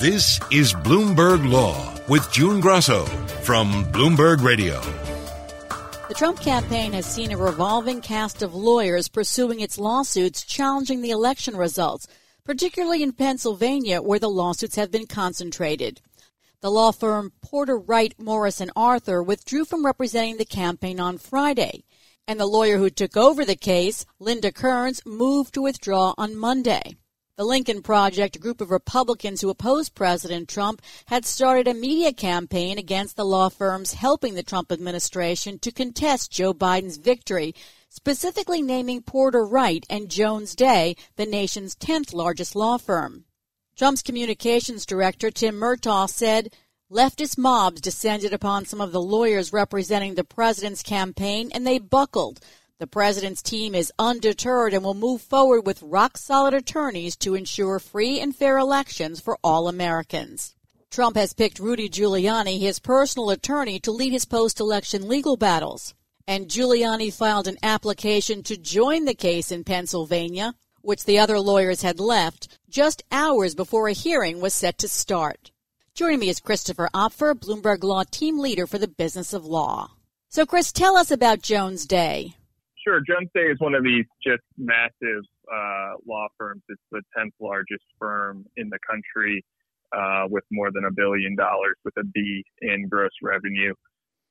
This is Bloomberg Law with June Grosso from Bloomberg Radio. The Trump campaign has seen a revolving cast of lawyers pursuing its lawsuits challenging the election results, particularly in Pennsylvania, where the lawsuits have been concentrated. The law firm Porter Wright Morris and Arthur withdrew from representing the campaign on Friday, and the lawyer who took over the case, Linda Kearns, moved to withdraw on Monday. The Lincoln Project, a group of Republicans who opposed President Trump, had started a media campaign against the law firms helping the Trump administration to contest Joe Biden's victory, specifically naming Porter Wright and Jones Day the nation's 10th largest law firm. Trump's communications director, Tim Murtaugh, said, Leftist mobs descended upon some of the lawyers representing the president's campaign and they buckled. The president's team is undeterred and will move forward with rock solid attorneys to ensure free and fair elections for all Americans. Trump has picked Rudy Giuliani, his personal attorney, to lead his post election legal battles. And Giuliani filed an application to join the case in Pennsylvania, which the other lawyers had left, just hours before a hearing was set to start. Joining me is Christopher Opfer, Bloomberg Law team leader for the business of law. So, Chris, tell us about Jones Day. Sure. Jones Day is one of these just massive uh, law firms. It's the 10th largest firm in the country uh, with more than a billion dollars with a B in gross revenue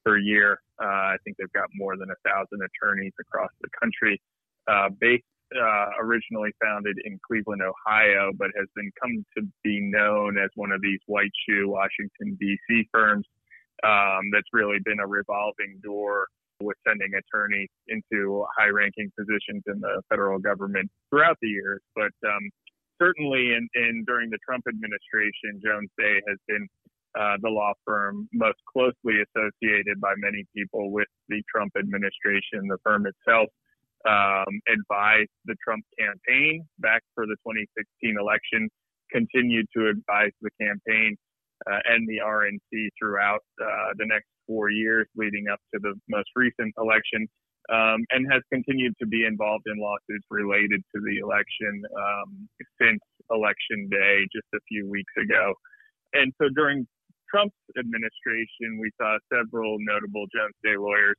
per year. Uh, I think they've got more than a thousand attorneys across the country. Uh, based uh, originally founded in Cleveland, Ohio, but has been come to be known as one of these white shoe Washington D.C. firms um, that's really been a revolving door with sending attorneys into high ranking positions in the federal government throughout the years. But um, certainly in, in, during the Trump administration, Jones Day has been uh, the law firm most closely associated by many people with the Trump administration. The firm itself um, advised the Trump campaign back for the 2016 election, continued to advise the campaign uh, and the RNC throughout uh, the next four years leading up to the most recent election, um, and has continued to be involved in lawsuits related to the election um, since election day just a few weeks ago. And so during Trump's administration, we saw several notable Jones Day lawyers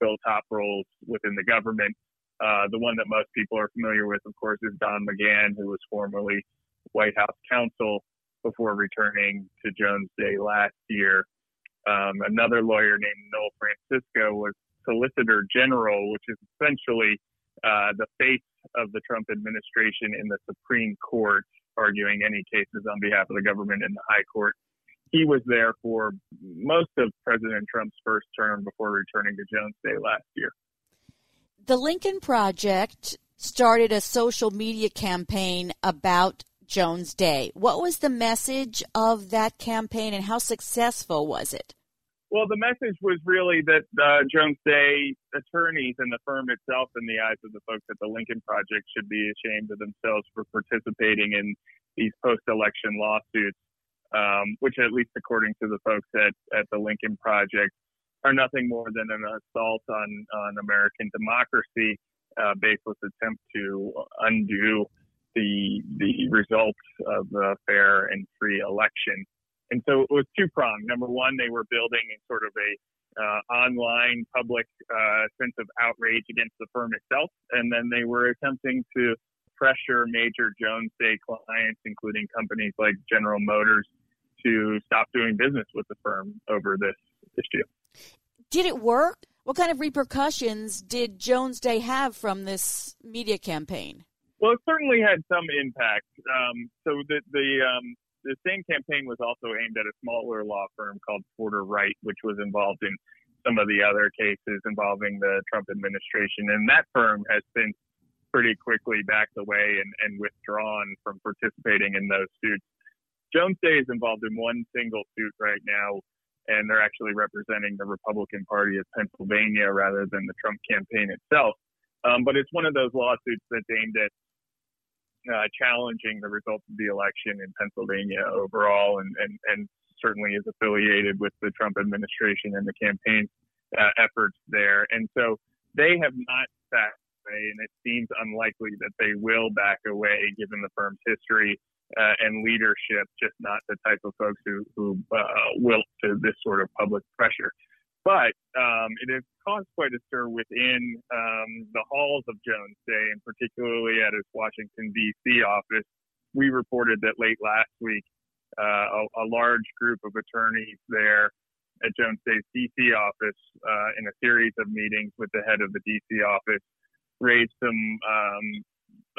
fill top roles within the government. Uh, the one that most people are familiar with, of course, is Don McGahn, who was formerly White House counsel before returning to Jones Day last year. Um, another lawyer named Noel Francisco was Solicitor General, which is essentially uh, the face of the Trump administration in the Supreme Court, arguing any cases on behalf of the government in the High Court. He was there for most of President Trump's first term before returning to Jones Day last year. The Lincoln Project started a social media campaign about Jones Day. What was the message of that campaign and how successful was it? Well, the message was really that uh, Jones Day attorneys and the firm itself, in the eyes of the folks at the Lincoln Project, should be ashamed of themselves for participating in these post-election lawsuits, um, which, at least according to the folks at, at the Lincoln Project, are nothing more than an assault on on American democracy, uh, baseless attempt to undo the the results of a fair and free election. And so it was two pronged. Number one, they were building sort of a uh, online public uh, sense of outrage against the firm itself, and then they were attempting to pressure major Jones Day clients, including companies like General Motors, to stop doing business with the firm over this issue. Did it work? What kind of repercussions did Jones Day have from this media campaign? Well, it certainly had some impact. Um, so the the um, the same campaign was also aimed at a smaller law firm called Porter Wright, which was involved in some of the other cases involving the Trump administration. And that firm has since pretty quickly backed away and, and withdrawn from participating in those suits. Jones Day is involved in one single suit right now, and they're actually representing the Republican Party of Pennsylvania rather than the Trump campaign itself. Um, but it's one of those lawsuits that's aimed at uh, challenging the results of the election in Pennsylvania overall, and, and, and certainly is affiliated with the Trump administration and the campaign uh, efforts there. And so they have not backed away, and it seems unlikely that they will back away given the firm's history uh, and leadership, just not the type of folks who, who uh, to this sort of public pressure. But um, it has caused quite a stir within um, the halls of Jones Day, and particularly at his Washington, D.C. office. We reported that late last week, uh, a, a, large group of attorneys there at Jones Day's D.C. office, uh, in a series of meetings with the head of the D.C. office, raised some um,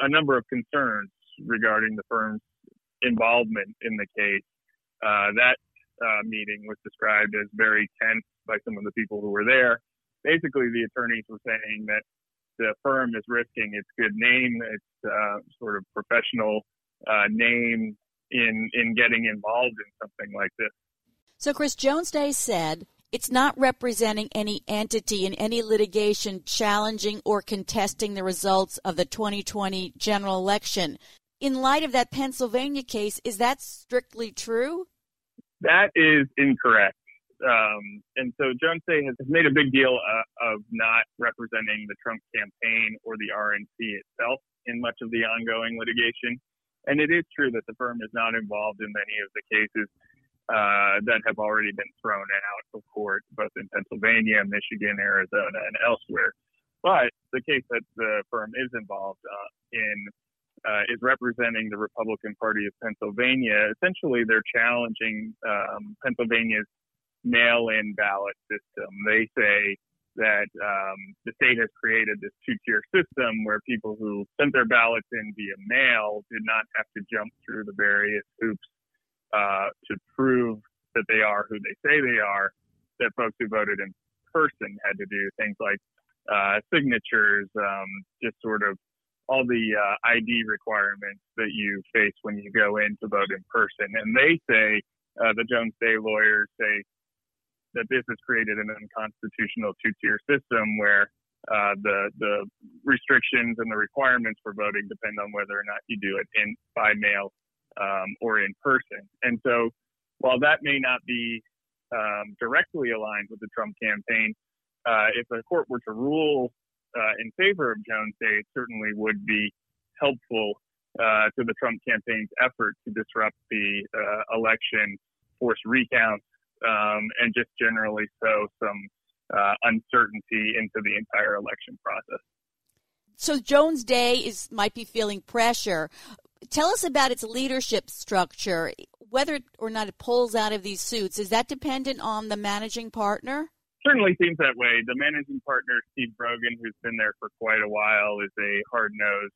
a number of concerns regarding the firm's involvement in the case. Uh, that uh, meeting was described as very tense by some of the people who were there. Basically, the attorneys were saying that the firm is risking its good name, its uh, sort of professional uh, name in in getting involved in something like this. So, Chris Jones Day said it's not representing any entity in any litigation challenging or contesting the results of the 2020 general election. In light of that Pennsylvania case, is that strictly true? That is incorrect. Um, and so Jones Day has made a big deal uh, of not representing the Trump campaign or the RNC itself in much of the ongoing litigation. And it is true that the firm is not involved in many of the cases uh, that have already been thrown out of court, both in Pennsylvania, Michigan, Arizona, and elsewhere. But the case that the firm is involved uh, in uh, is representing the Republican Party of Pennsylvania. Essentially, they're challenging um, Pennsylvania's mail-in ballot system. They say that um, the state has created this two-tier system where people who sent their ballots in via mail did not have to jump through the various hoops uh, to prove that they are who they say they are. That folks who voted in person had to do things like uh, signatures, um, just sort of all the uh, ID requirements that you face when you go in to vote in person. And they say, uh, the Jones Day lawyers say that this has created an unconstitutional two-tier system where uh, the the restrictions and the requirements for voting depend on whether or not you do it in by mail um, or in person. And so, while that may not be um, directly aligned with the Trump campaign, uh, if a court were to rule uh, in favor of Jones Day, it certainly would be helpful uh, to the Trump campaign's effort to disrupt the uh, election, force recounts, um, and just generally sow some uh, uncertainty into the entire election process. So Jones Day is might be feeling pressure. Tell us about its leadership structure. Whether or not it pulls out of these suits, is that dependent on the managing partner? Certainly seems that way. The managing partner, Steve Brogan, who's been there for quite a while, is a hard nosed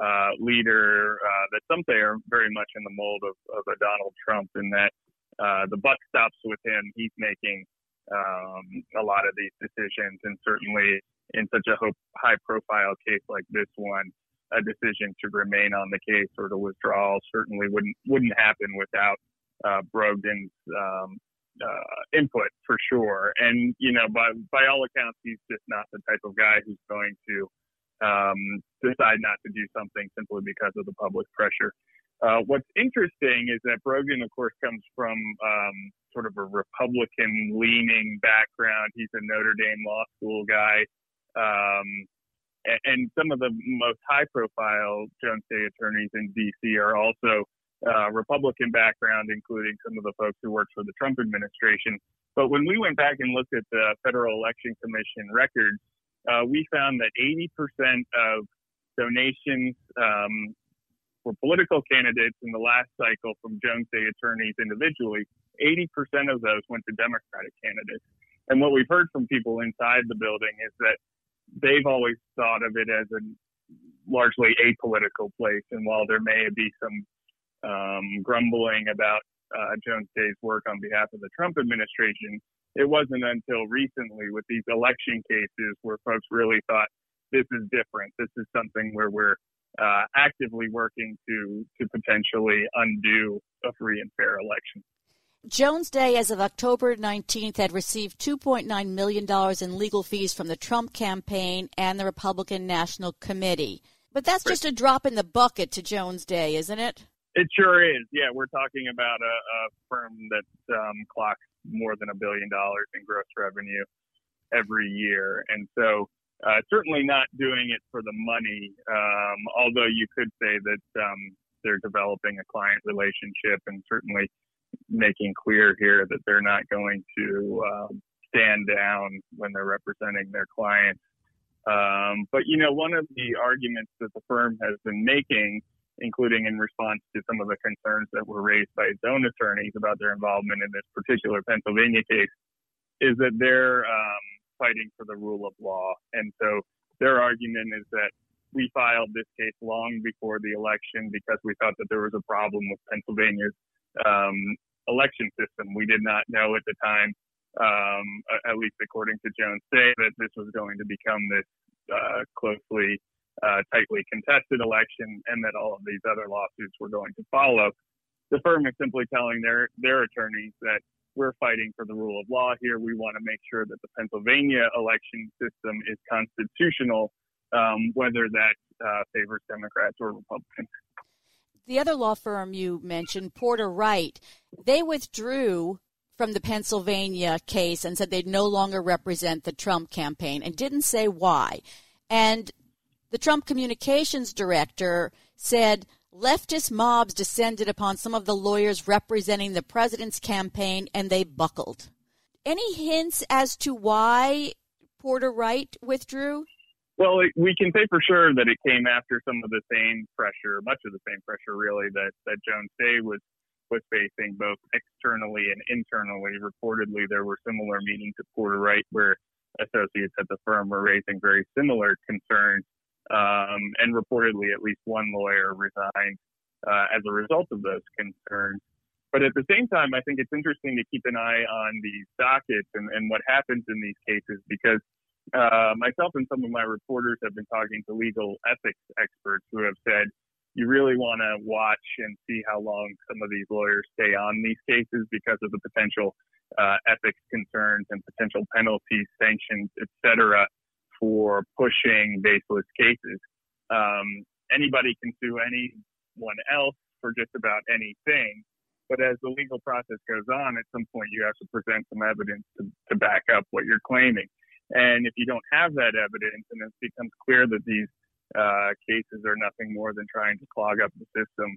uh, leader uh, that some say are very much in the mold of, of a Donald Trump in that uh, the buck stops with him. He's making um, a lot of these decisions, and certainly in such a high profile case like this one, a decision to remain on the case or to withdraw certainly wouldn't wouldn't happen without uh, Brogan's um, uh, input for sure. And you know, by by all accounts, he's just not the type of guy who's going to um, decide not to do something simply because of the public pressure. Uh, what's interesting is that Brogan, of course, comes from um, sort of a Republican leaning background. He's a Notre Dame law school guy. Um, and, some of the most high profile Jones Day attorneys in D.C. are also uh, Republican background, including some of the folks who worked for the Trump administration. But when we went back and looked at the Federal Election Commission records, uh, we found that 80% of donations um, for political candidates in the last cycle from Jones Day attorneys individually, 80% of those went to Democratic candidates. And what we've heard from people inside the building is that they've always thought of it as a largely apolitical place. And while there may be some um, grumbling about uh, Jones Day's work on behalf of the Trump administration, it wasn't until recently with these election cases where folks really thought this is different. This is something where we're uh, actively working to to potentially undo a free and fair election. Jones Day, as of October 19th, had received $2.9 million in legal fees from the Trump campaign and the Republican National Committee. But that's just a drop in the bucket to Jones Day, isn't it? It sure is. Yeah, we're talking about a, a firm that um, clocks more than a billion dollars in gross revenue every year. And so, uh, certainly not doing it for the money, um, although you could say that um, they're developing a client relationship and certainly making clear here that they're not going to um, stand down when they're representing their clients. Um, but you know, one of the arguments that the firm has been making, including in response to some of the concerns that were raised by its own attorneys about their involvement in this particular Pennsylvania case, is that they're um, fighting for the rule of law. And so their argument is that we filed this case long before the election because we thought that there was a problem with Pennsylvania's um, election system. We did not know at the time, um, at least according to Jones Day, that this was going to become this uh, closely, uh, tightly contested election, and that all of these other lawsuits were going to follow. The firm is simply telling their their attorneys that we're fighting for the rule of law here. We want to make sure that the Pennsylvania election system is constitutional, um, whether that uh, favors Democrats or Republicans the other law firm you mentioned, Porter Wright, they withdrew from the Pennsylvania case and said they'd no longer represent the Trump campaign and didn't say why. And the Trump communications director said leftist mobs descended upon some of the lawyers representing the president's campaign and they buckled. Any hints as to why Porter Wright withdrew? Well, we can say for sure that it came after some of the same pressure, much of the same pressure, really, that that Jones Day was was facing both externally and internally. Reportedly, there were similar meetings at Porter Wright where associates at the firm were raising very similar concerns, um, and reportedly, at least one lawyer resigned uh, as a result of those concerns. But at the same time, I think it's interesting to keep an eye on these dockets and, and what happens in these cases because uh, myself and some of my reporters have been talking to legal ethics experts who have said you really want to watch and see how long some of these lawyers stay on these cases because of the potential uh, ethics concerns and potential penalties, sanctions, etc., for pushing baseless cases. Um, anybody can sue anyone else for just about anything. But as the legal process goes on, at some point you have to present some evidence to, to back up what you're claiming. And if you don't have that evidence and it becomes clear that these uh, cases are nothing more than trying to clog up the system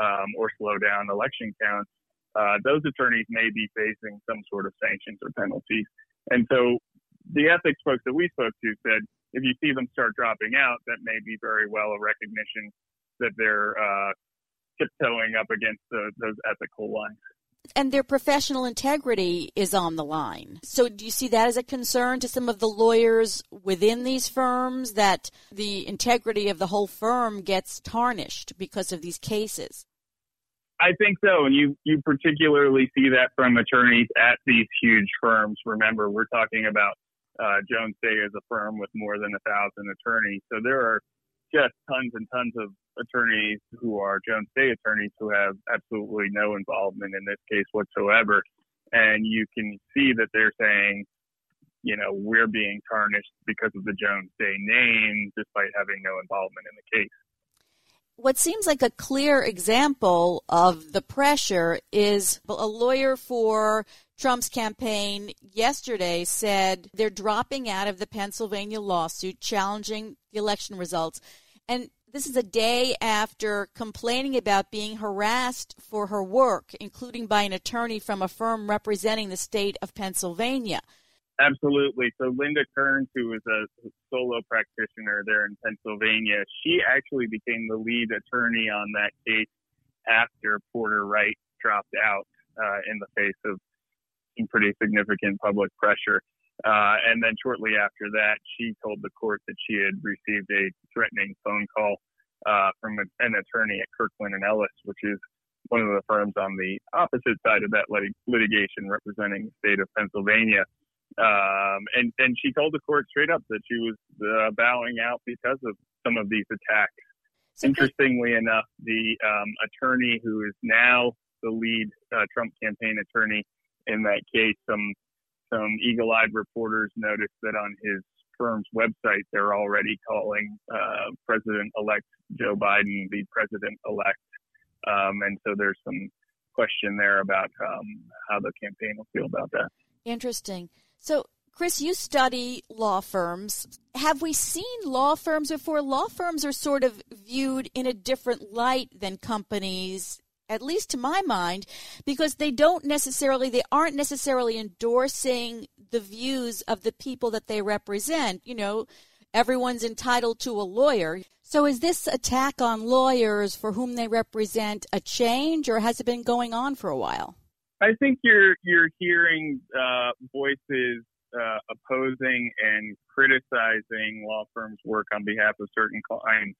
um, or slow down election counts, uh, those attorneys may be facing some sort of sanctions or penalties. And so the ethics folks that we spoke to said if you see them start dropping out, that may be very well a recognition that they're uh, tiptoeing up against the, those ethical lines and their professional integrity is on the line. So, do you see that as a concern to some of the lawyers within these firms that the integrity of the whole firm gets tarnished because of these cases? I think so, and you you particularly see that from attorneys at these huge firms. Remember, we're talking about uh, Jones Day is a firm with more than a thousand attorneys, so there are just tons and tons of attorneys who are Jones Day attorneys who have absolutely no involvement in this case whatsoever. And you can see that they're saying, you know, we're being tarnished because of the Jones Day name, despite having no involvement in the case. What seems like a clear example of the pressure is a lawyer for Trump's campaign yesterday said they're dropping out of the Pennsylvania lawsuit challenging the election results. And this is a day after complaining about being harassed for her work, including by an attorney from a firm representing the state of Pennsylvania. Absolutely. So Linda Kearns, who is a solo practitioner there in Pennsylvania, she actually became the lead attorney on that case after Porter Wright dropped out uh, in the face of some pretty significant public pressure. Uh, and then shortly after that, she told the court that she had received a threatening phone call uh, from an attorney at Kirkland and Ellis, which is one of the firms on the opposite side of that lit- litigation representing the state of Pennsylvania. Um, and, and she told the court straight up that she was uh, bowing out because of some of these attacks. Interestingly enough, the um, attorney who is now the lead uh, Trump campaign attorney in that case, some some eagle-eyed reporters noticed that on his firm's website they're already calling uh, President-elect Joe Biden the president-elect, um, and so there's some question there about um, how the campaign will feel about that. Interesting. So Chris, you study law firms. Have we seen law firms before? Law firms are sort of viewed in a different light than companies, at least to my mind, because they don't necessarily, they aren't necessarily endorsing the views of the people that they represent. You know, everyone's entitled to a lawyer. So is this attack on lawyers for whom they represent a change, or has it been going on for a while? I think you're you're hearing uh, voices uh, opposing and criticizing law firms' work on behalf of certain clients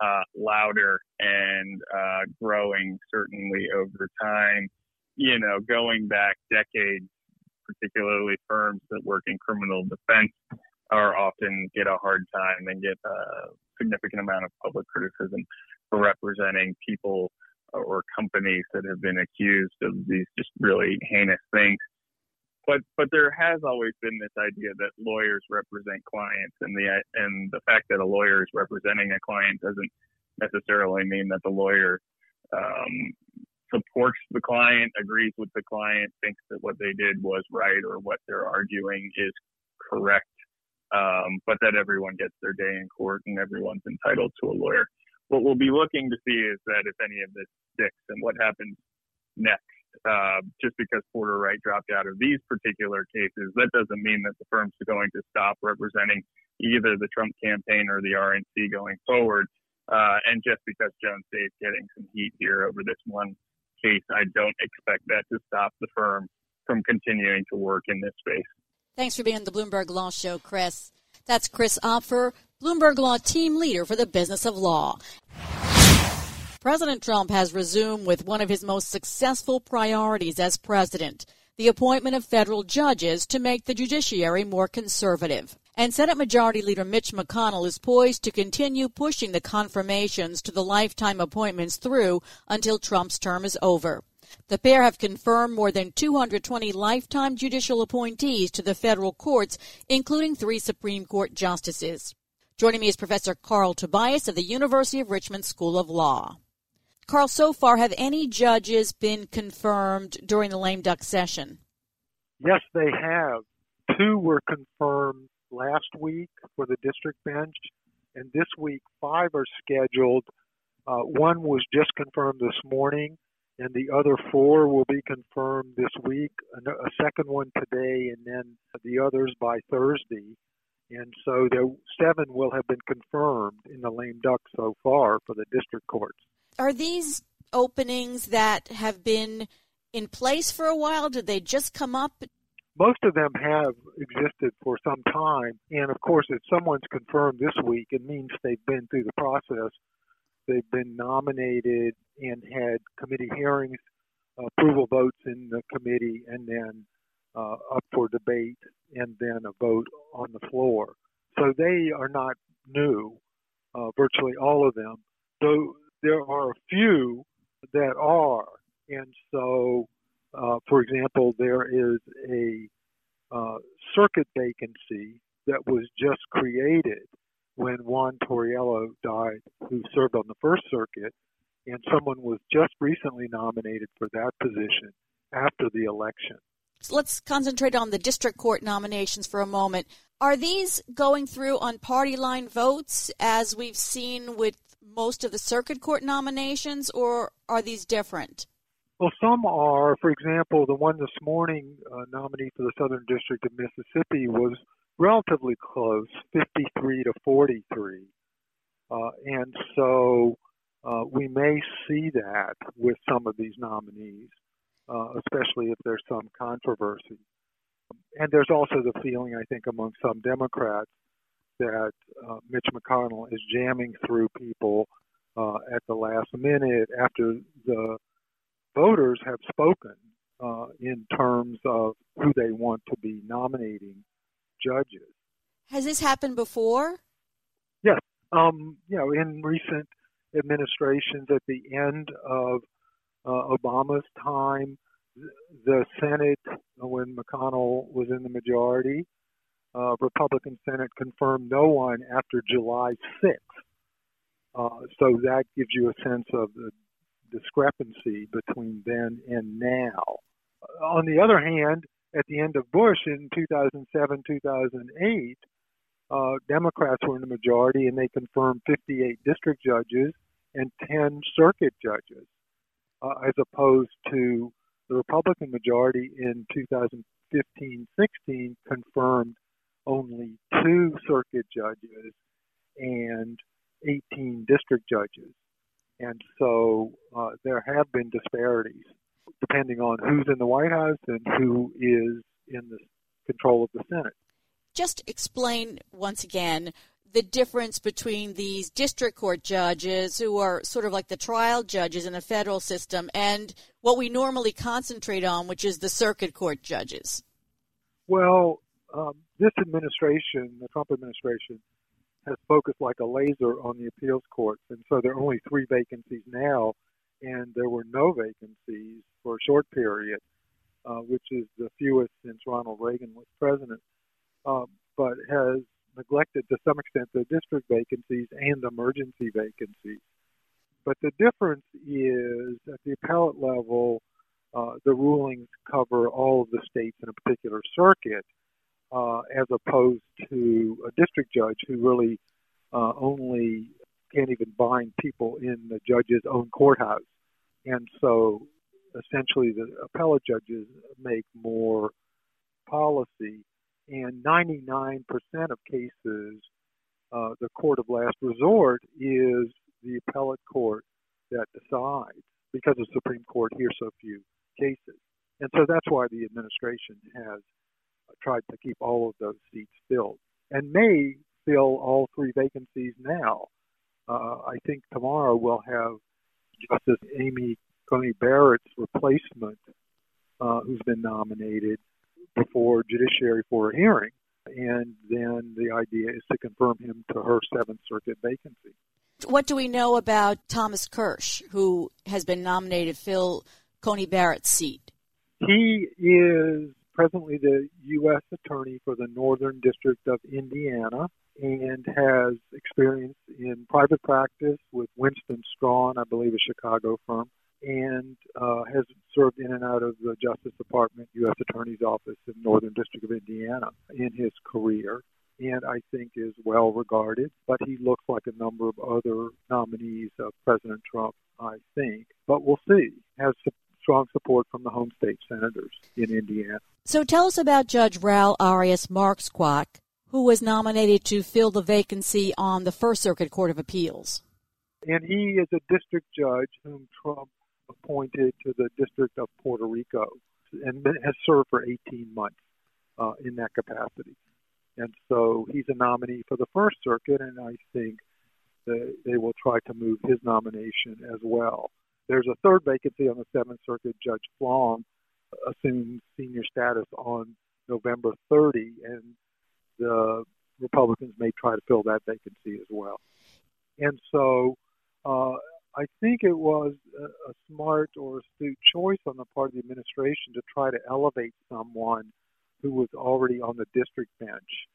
uh, louder and uh, growing certainly over time. You know, going back decades, particularly firms that work in criminal defense are often get a hard time and get a significant amount of public criticism for representing people or companies that have been accused of these just really heinous things but but there has always been this idea that lawyers represent clients, and the and the fact that a lawyer is representing a client doesn't necessarily mean that the lawyer um, supports the client, agrees with the client, thinks that what they did was right or what they're arguing is correct, um, but that everyone gets their day in court and everyone's entitled to a lawyer. What we'll be looking to see is that if any of this sticks and what happens next uh, just because Porter Wright dropped out of these particular cases, that doesn't mean that the firms going to stop representing either the Trump campaign or the RNC going forward. Uh, and just because Jones Day is getting some heat here over this one case, I don't expect that to stop the firm from continuing to work in this space. Thanks for being on the Bloomberg Law Show, Chris. That's Chris Opfer, Bloomberg Law team leader for the business of law. President Trump has resumed with one of his most successful priorities as president the appointment of federal judges to make the judiciary more conservative. And Senate Majority Leader Mitch McConnell is poised to continue pushing the confirmations to the lifetime appointments through until Trump's term is over. The pair have confirmed more than 220 lifetime judicial appointees to the federal courts, including three Supreme Court justices. Joining me is Professor Carl Tobias of the University of Richmond School of Law. Carl, so far, have any judges been confirmed during the lame duck session? Yes, they have. Two were confirmed last week for the district bench, and this week five are scheduled. Uh, one was just confirmed this morning, and the other four will be confirmed this week. A second one today, and then the others by Thursday. And so seven will have been confirmed in the lame duck so far for the district courts. Are these openings that have been in place for a while? Did they just come up? Most of them have existed for some time. And of course, if someone's confirmed this week, it means they've been through the process. They've been nominated and had committee hearings, approval votes in the committee, and then uh, up for debate and then a vote on the floor. So they are not new, uh, virtually all of them. Though there are a few that are. And so, uh, for example, there is a uh, circuit vacancy that was just created when Juan Torruella died, who served on the First Circuit, and someone was just recently nominated for that position after the election. Let's concentrate on the district court nominations for a moment. Are these going through on party line votes as we've seen with most of the circuit court nominations, or are these different? Well, some are. For example, the one this morning, uh, nominee for the Southern District of Mississippi, was relatively close, 53 to 43. Uh, and so uh, we may see that with some of these nominees, uh, especially if there's some controversy. And there's also the feeling, I think, among some Democrats that uh, Mitch McConnell is jamming through people uh, at the last minute after the voters have spoken uh, in terms of who they want to be nominating judges. Has this happened before? Yes. Um, you know, in recent administrations at the end of Obama's time, the Senate, when McConnell was in the majority, uh, Republican Senate confirmed no one after July 6th. Uh, so that gives you a sense of the discrepancy between then and now. On the other hand, at the end of Bush in 2007, 2008, uh, Democrats were in the majority and they confirmed 58 district judges and 10 circuit judges, uh, as opposed to the Republican majority in 2015 16 confirmed only two circuit judges and 18 district judges. And so uh, there have been disparities depending on who's in the White House and who is in the control of the Senate. Just explain once again the difference between these district court judges who are sort of like the trial judges in a federal system and what we normally concentrate on, which is the circuit court judges? Well, um, this administration, the Trump administration, has focused like a laser on the appeals courts, and so there are only three vacancies now, and there were no vacancies for a short period, uh, which is the fewest since Ronald Reagan was president, uh, but has neglected to some extent the district vacancies and emergency vacancies. But the difference is at the appellate level, uh, the rulings cover all of the states in a particular circuit, uh, as opposed to a district judge who really uh, only can't even bind people in the judge's own courthouse. And so essentially the appellate judges make more policy. And 99% of cases, uh, the court of last resort is the appellate court that decides because the Supreme Court hears so few cases. And so that's why the administration has tried to keep all of those seats filled and may fill all three vacancies now. Uh, I think tomorrow we'll have Justice Amy Coney Barrett's replacement, uh, who's been nominated before judiciary for a hearing. And then the idea is to confirm him to her Seventh Circuit vacancy. What do we know about Thomas Kirsch, who has been nominated to fill Coney Barrett's seat? He is presently the U.S. Attorney for the Northern District of Indiana and has experience in private practice with Winston Strawn, I believe, a Chicago firm, and uh, has served in and out of the Justice Department, U.S. Attorney's Office in Northern District of Indiana in his career, and I think is well regarded. But he looks like a number of other nominees of President Trump, I think. But we'll see. Has strong support from the home state senators in Indiana. So tell us about Judge Raul Arias Marxuach, who was nominated to fill the vacancy on the First Circuit Court of Appeals. And he is a district judge whom Trump appointed to the District of Puerto Rico and has served for 18 months uh, in that capacity. And so he's a nominee for the First Circuit, and I think that they will try to move his nomination as well. There's a third vacancy on the Seventh Circuit. Judge Flaum assumed senior status on November 30, and the Republicans may try to fill that vacancy as well. And so uh, I think it was a, a smart or astute choice on the part of the administration to try to elevate someone who was already on the district bench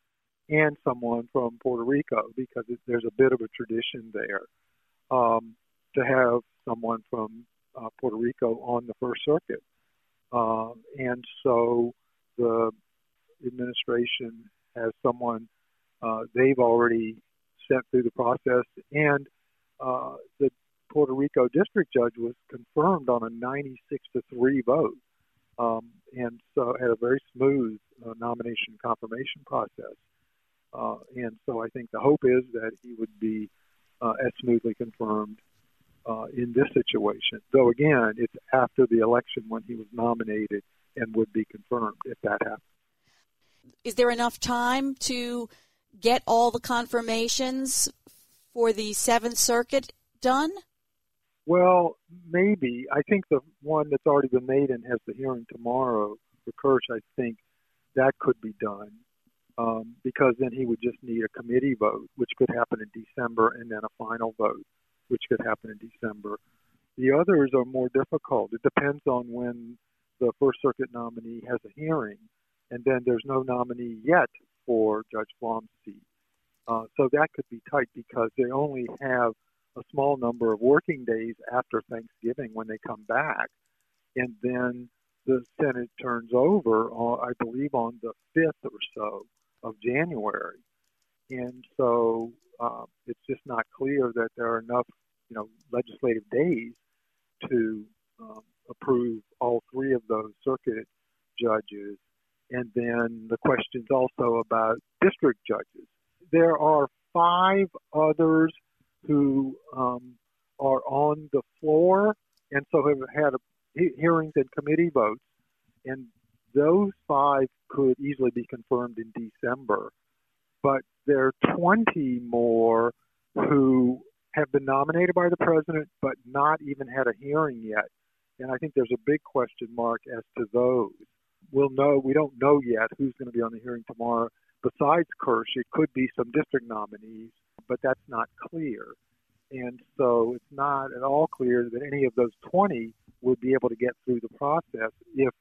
and someone from Puerto Rico because it, there's a bit of a tradition there um, to have someone from uh, Puerto Rico on the First Circuit. Uh, and so the administration has someone uh, they've already sent through the process, and uh, the Puerto Rico district judge was confirmed on a 96 to 3 vote. Um, and so had a very smooth uh, nomination confirmation process. Uh, and so I think the hope is that he would be uh, as smoothly confirmed uh, in this situation. Though again, it's after the election when he was nominated and would be confirmed if that happens. Is there enough time to get all the confirmations for the Seventh Circuit done? Well, maybe. I think the one that's already been made and has the hearing tomorrow for Kirsch, I think that could be done um, because then he would just need a committee vote, which could happen in December, and then a final vote. which could happen in December. The others are more difficult. It depends on when the First Circuit nominee has a hearing, and then there's no nominee yet for Judge Flaum's seat. Uh, so that could be tight because they only have a small number of working days after Thanksgiving when they come back, and then the Senate turns over, uh, I believe, on the 5th or so of January. And so uh, it's just not clear that there are enough, you know, legislative days to um, approve all three of those circuit judges. And then the questions also about district judges. There are five others who um, are on the floor and so have had a, hearings and committee votes. And those five could easily be confirmed in December. But there are 20 more who have been nominated by the president but not even had a hearing yet. And I think there's a big question mark as to those. We'll know, we don't know yet who's going to be on the hearing tomorrow. Besides Kirsch, it could be some district nominees, but that's not clear. And so it's not at all clear that any of those 20 would be able to get through the process if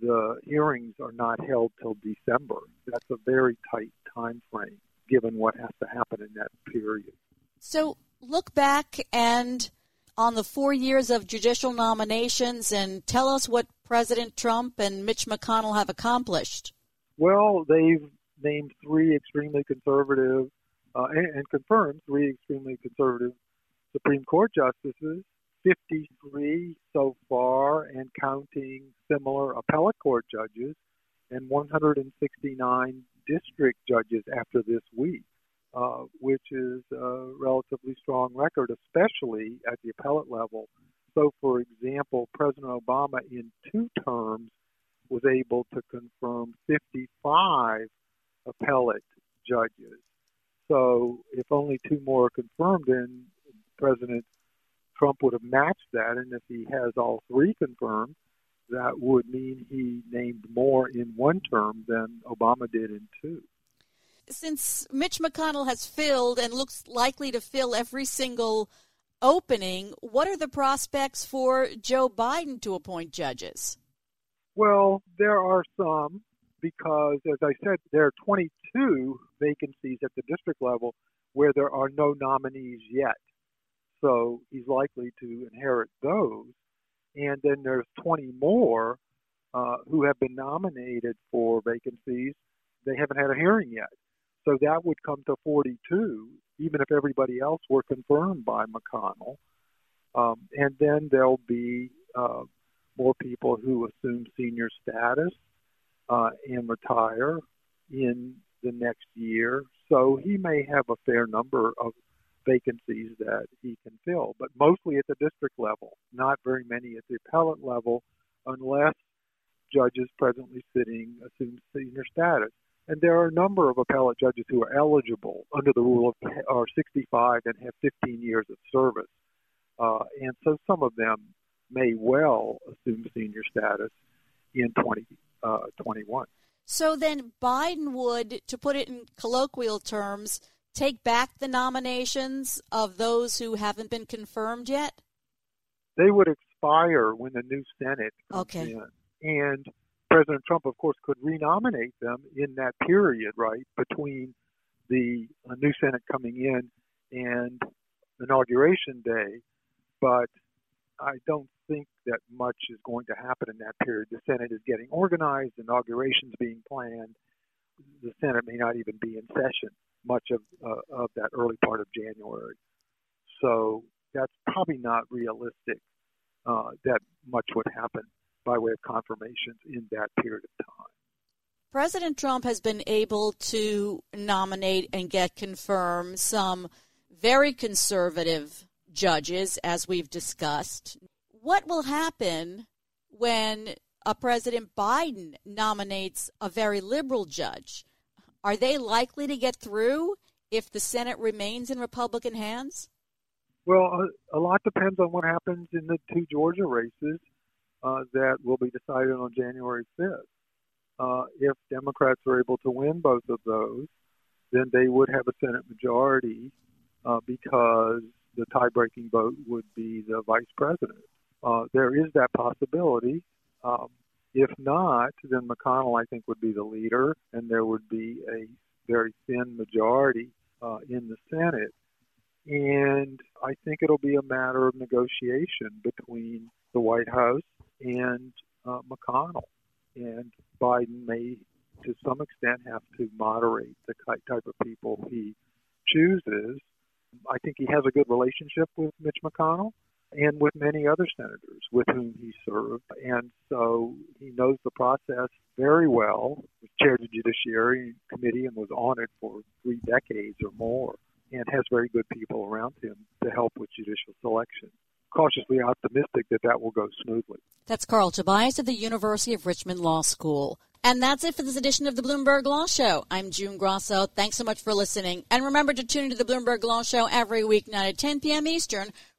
the hearings are not held till December. That's a very tight time frame given what has to happen in that period. So look back and on the four years of judicial nominations and tell us what President Trump and Mitch McConnell have accomplished. Well, they've named three extremely conservative uh, and, and confirmed three extremely conservative Supreme Court justices 53 so far and counting similar appellate court judges and 169 district judges after this week, uh, which is a relatively strong record, especially at the appellate level. So, for example, President Obama in two terms was able to confirm 55 appellate judges. So, if only two more are confirmed, then President Trump would have matched that, and if he has all three confirmed, that would mean he named more in one term than Obama did in two. Since Mitch McConnell has filled and looks likely to fill every single opening, what are the prospects for Joe Biden to appoint judges? Well, there are some because, as I said, there are 22 vacancies at the district level where there are no nominees yet so he's likely to inherit those. And then there's 20 more uh, who have been nominated for vacancies. They haven't had a hearing yet. So that would come to 42, even if everybody else were confirmed by McConnell. Um, and then there'll be uh, more people who assume senior status uh, and retire in the next year. So he may have a fair number of vacancies that he can fill, but mostly at the district level, not very many at the appellate level, unless judges presently sitting assume senior status. And there are a number of appellate judges who are eligible under the rule of are 65 and have 15 years of service. Uh, and so some of them may well assume senior status in 2021. 20, uh, so then Biden would, to put it in colloquial terms, take back the nominations of those who haven't been confirmed yet? They would expire when the new Senate comes okay. in. And President Trump, of course, could renominate them in that period, right, between the new Senate coming in and inauguration day. But I don't think that much is going to happen in that period. The Senate is getting organized, inaugurations being planned. The Senate may not even be in session much of uh, of that early part of January. So that's probably not realistic uh, that much would happen by way of confirmations in that period of time. President Trump has been able to nominate and get confirmed some very conservative judges, as we've discussed. What will happen when a President Biden nominates a very liberal judge? Are they likely to get through if the Senate remains in Republican hands? Well, a, a lot depends on what happens in the two Georgia races uh, that will be decided on January 5th. Uh, if Democrats are able to win both of those, then they would have a Senate majority uh, because the tie-breaking vote would be the vice president. Uh, there is that possibility. Um, if not, then McConnell, I think, would be the leader, and there would be a very thin majority uh, in the Senate. And I think it'll be a matter of negotiation between the White House and uh, McConnell. And Biden may, to some extent, have to moderate the type of people he chooses. I think he has a good relationship with Mitch McConnell and with many other senators with whom he served. And so he knows the process very well, chaired the Judiciary Committee and was on it for three decades or more, and has very good people around him to help with judicial selection. Cautiously optimistic that that will go smoothly. That's Carl Tobias at the University of Richmond Law School. And that's it for this edition of the Bloomberg Law Show. I'm June Grosso. Thanks so much for listening. And remember to tune into the Bloomberg Law Show every weeknight at 10 p.m. Eastern,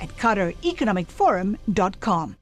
at QatarEconomicForum.com.